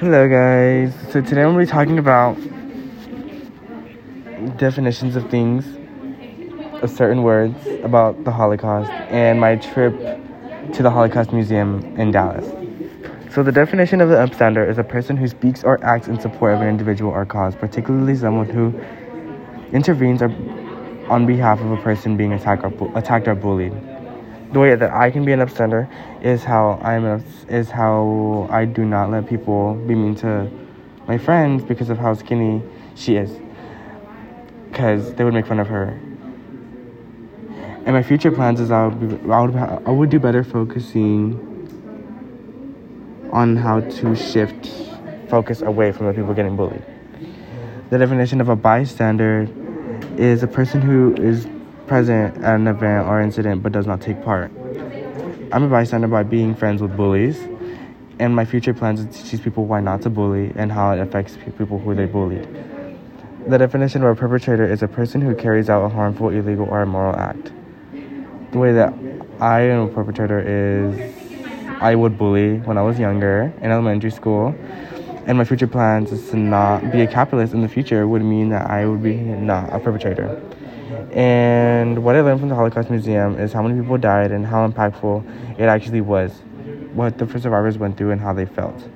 Hello, guys. So today I'm going to be talking about definitions of things, of certain words about the Holocaust, and my trip to the Holocaust Museum in Dallas. So the definition of the upstander is a person who speaks or acts in support of an individual or cause, particularly someone who intervenes or on behalf of a person being attacked or, bu- attacked or bullied the way that I can be an upstander is how I'm is how I do not let people be mean to my friends because of how skinny she is, because they would make fun of her. And my future plans is I would be, I would I would do better focusing on how to shift focus away from the people getting bullied. The definition of a bystander is a person who is present at an event or incident but does not take part. I'm a bystander by being friends with bullies, and my future plans is to teach people why not to bully and how it affects people who they bullied. The definition of a perpetrator is a person who carries out a harmful, illegal, or immoral act. The way that I am a perpetrator is I would bully when I was younger in elementary school, and my future plans is to not be a capitalist in the future would mean that I would be not a perpetrator. And what I learned from the Holocaust Museum is how many people died and how impactful it actually was, what the first survivors went through and how they felt.